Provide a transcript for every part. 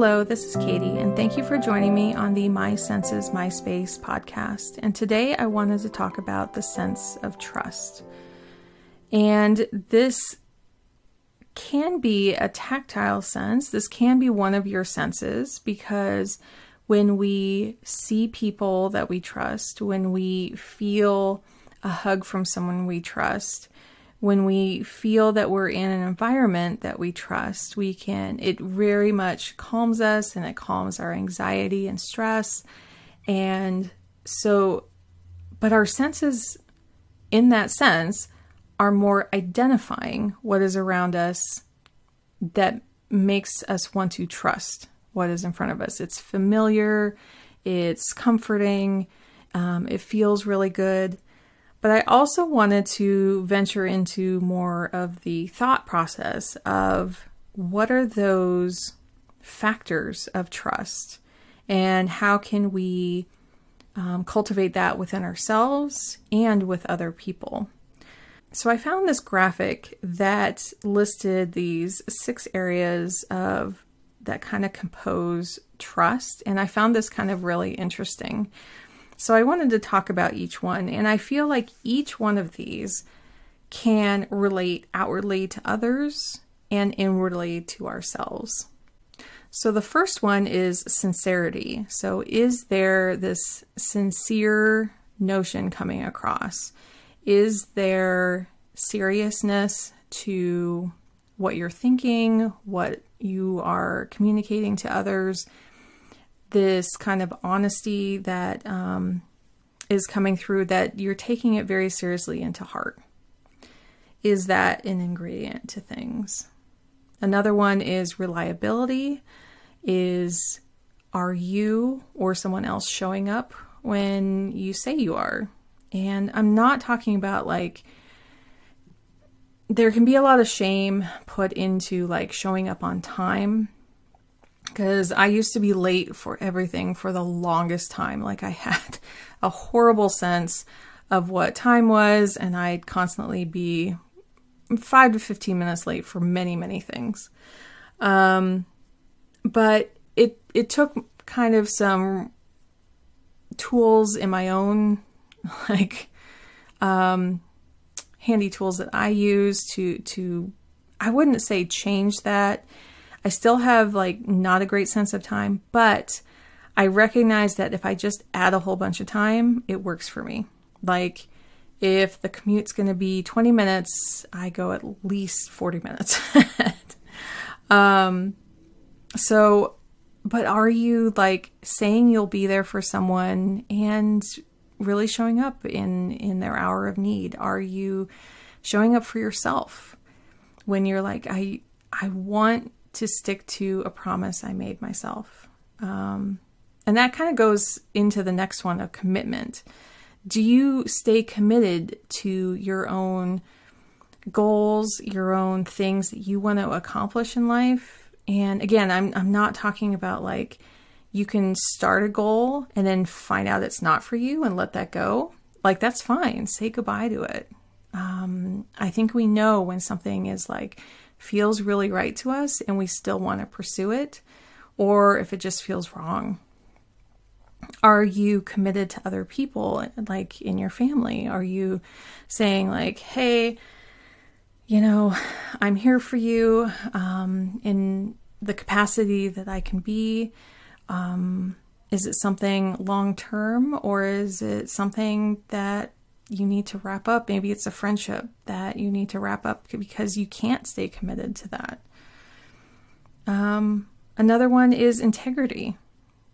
Hello, this is Katie, and thank you for joining me on the My Senses, My Space podcast. And today I wanted to talk about the sense of trust. And this can be a tactile sense, this can be one of your senses because when we see people that we trust, when we feel a hug from someone we trust, when we feel that we're in an environment that we trust, we can, it very much calms us and it calms our anxiety and stress. And so, but our senses, in that sense, are more identifying what is around us that makes us want to trust what is in front of us. It's familiar, it's comforting, um, it feels really good. But I also wanted to venture into more of the thought process of what are those factors of trust and how can we um, cultivate that within ourselves and with other people. So I found this graphic that listed these six areas of that kind of compose trust, and I found this kind of really interesting. So I wanted to talk about each one, and I feel like each one of these can relate outwardly to others and inwardly to ourselves. So the first one is sincerity. So is there this sincere notion coming across? Is there seriousness to what you're thinking, what you are communicating to others? This kind of honesty that um, is coming through that you're taking it very seriously into heart. Is that an ingredient to things? Another one is reliability. Is are you or someone else showing up when you say you are? And I'm not talking about like there can be a lot of shame put into like showing up on time because I used to be late for everything for the longest time. Like I had a horrible sense of what time was, and I'd constantly be five to 15 minutes late for many, many things. Um, but it, it took kind of some tools in my own, like, um, handy tools that I use to, to, I wouldn't say change that I still have like not a great sense of time, but I recognize that if I just add a whole bunch of time, it works for me. Like if the commute's going to be 20 minutes, I go at least 40 minutes. um so but are you like saying you'll be there for someone and really showing up in in their hour of need? Are you showing up for yourself when you're like I I want to stick to a promise I made myself. Um, and that kind of goes into the next one of commitment. Do you stay committed to your own goals, your own things that you want to accomplish in life? And again, I'm I'm not talking about like you can start a goal and then find out it's not for you and let that go. Like that's fine. Say goodbye to it. Um, I think we know when something is like feels really right to us and we still want to pursue it, or if it just feels wrong. Are you committed to other people, like in your family? Are you saying, like, hey, you know, I'm here for you um, in the capacity that I can be? Um, is it something long term or is it something that you need to wrap up. Maybe it's a friendship that you need to wrap up because you can't stay committed to that. Um, another one is integrity.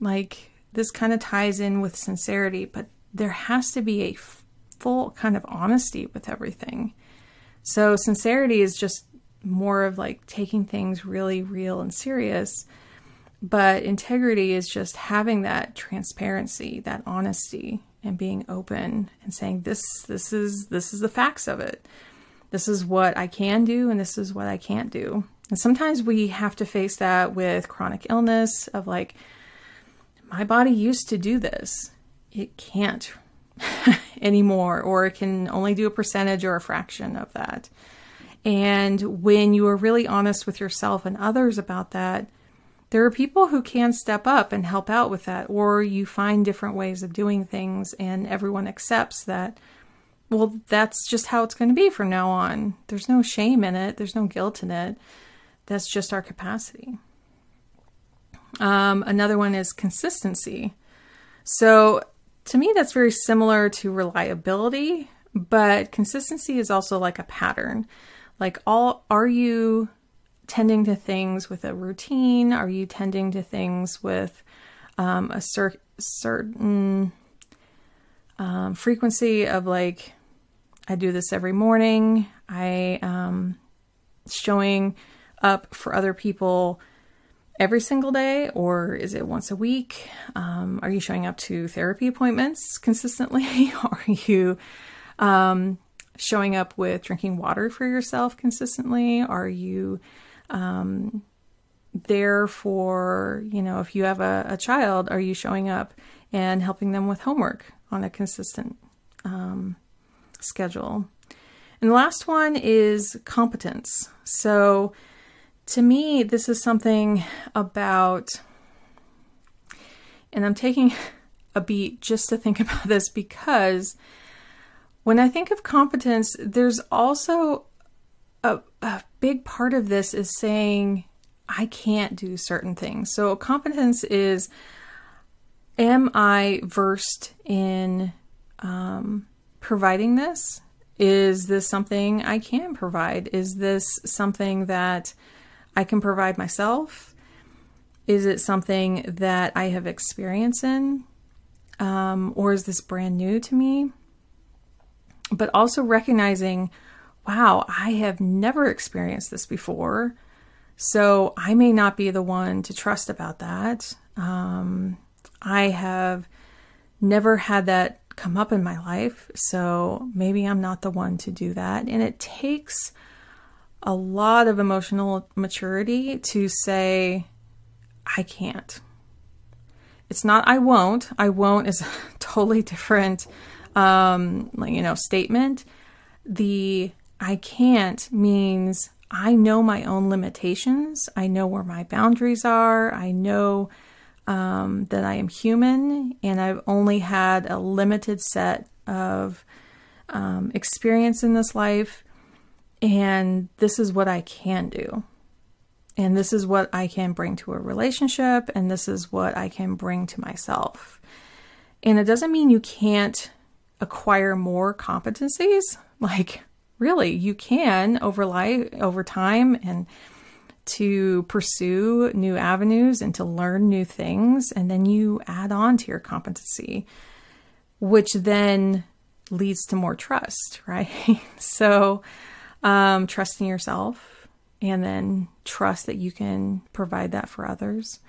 Like this kind of ties in with sincerity, but there has to be a f- full kind of honesty with everything. So sincerity is just more of like taking things really real and serious. But integrity is just having that transparency, that honesty, and being open and saying this this is this is the facts of it. This is what i can do and this is what i can't do. And sometimes we have to face that with chronic illness of like my body used to do this. It can't anymore or it can only do a percentage or a fraction of that. And when you are really honest with yourself and others about that there are people who can step up and help out with that, or you find different ways of doing things and everyone accepts that, well, that's just how it's going to be from now on. There's no shame in it, there's no guilt in it. That's just our capacity. Um, another one is consistency. So, to me, that's very similar to reliability, but consistency is also like a pattern. Like, all are you tending to things with a routine? Are you tending to things with um, a cer- certain um, frequency of like, I do this every morning. I um, showing up for other people every single day, or is it once a week? Um, are you showing up to therapy appointments consistently? are you um, showing up with drinking water for yourself consistently? Are you um, there for, you know, if you have a, a, child, are you showing up and helping them with homework on a consistent um, schedule? And the last one is competence. So to me, this is something about, and I'm taking a beat just to think about this because when I think of competence, there's also a, big part of this is saying, I can't do certain things. So, competence is am I versed in um, providing this? Is this something I can provide? Is this something that I can provide myself? Is it something that I have experience in? Um, or is this brand new to me? But also recognizing wow, I have never experienced this before. So I may not be the one to trust about that. Um, I have never had that come up in my life. So maybe I'm not the one to do that. And it takes a lot of emotional maturity to say, I can't. It's not I won't. I won't is a totally different um, you know, statement. The I can't means I know my own limitations. I know where my boundaries are. I know um, that I am human and I've only had a limited set of um, experience in this life. And this is what I can do. And this is what I can bring to a relationship. And this is what I can bring to myself. And it doesn't mean you can't acquire more competencies. Like, really you can over life over time and to pursue new avenues and to learn new things and then you add on to your competency which then leads to more trust right? So um, trusting yourself and then trust that you can provide that for others.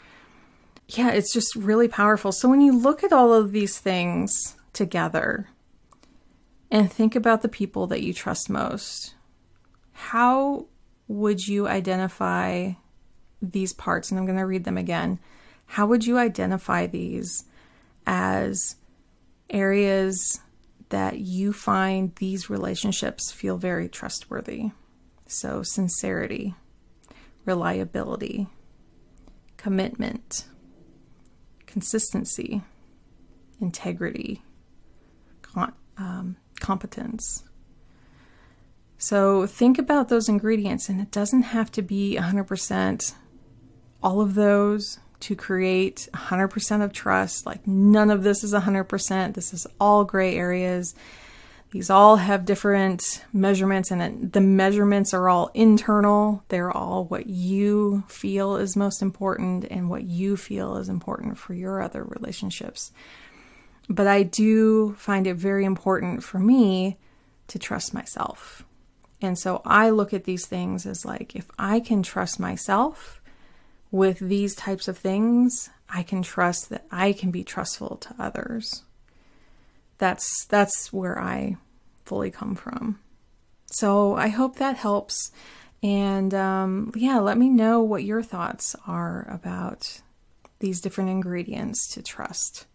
Yeah it's just really powerful. So when you look at all of these things together and think about the people that you trust most. How would you identify these parts? And I'm going to read them again. How would you identify these as areas that you find these relationships feel very trustworthy? So, sincerity, reliability, commitment, consistency, integrity, um, competence. So think about those ingredients, and it doesn't have to be 100% all of those to create 100% of trust. Like, none of this is 100%. This is all gray areas. These all have different measurements, and the measurements are all internal. They're all what you feel is most important and what you feel is important for your other relationships. But I do find it very important for me to trust myself. And so I look at these things as like if I can trust myself with these types of things, I can trust that I can be trustful to others. That's that's where I fully come from. So I hope that helps. And um, yeah, let me know what your thoughts are about these different ingredients to trust.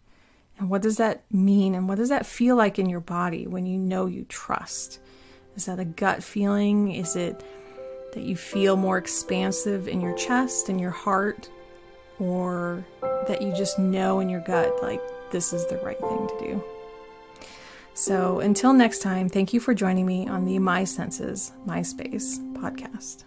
And what does that mean? And what does that feel like in your body when you know you trust? Is that a gut feeling? Is it that you feel more expansive in your chest and your heart? or that you just know in your gut, like, this is the right thing to do. So until next time, thank you for joining me on the My Senses, My Space podcast.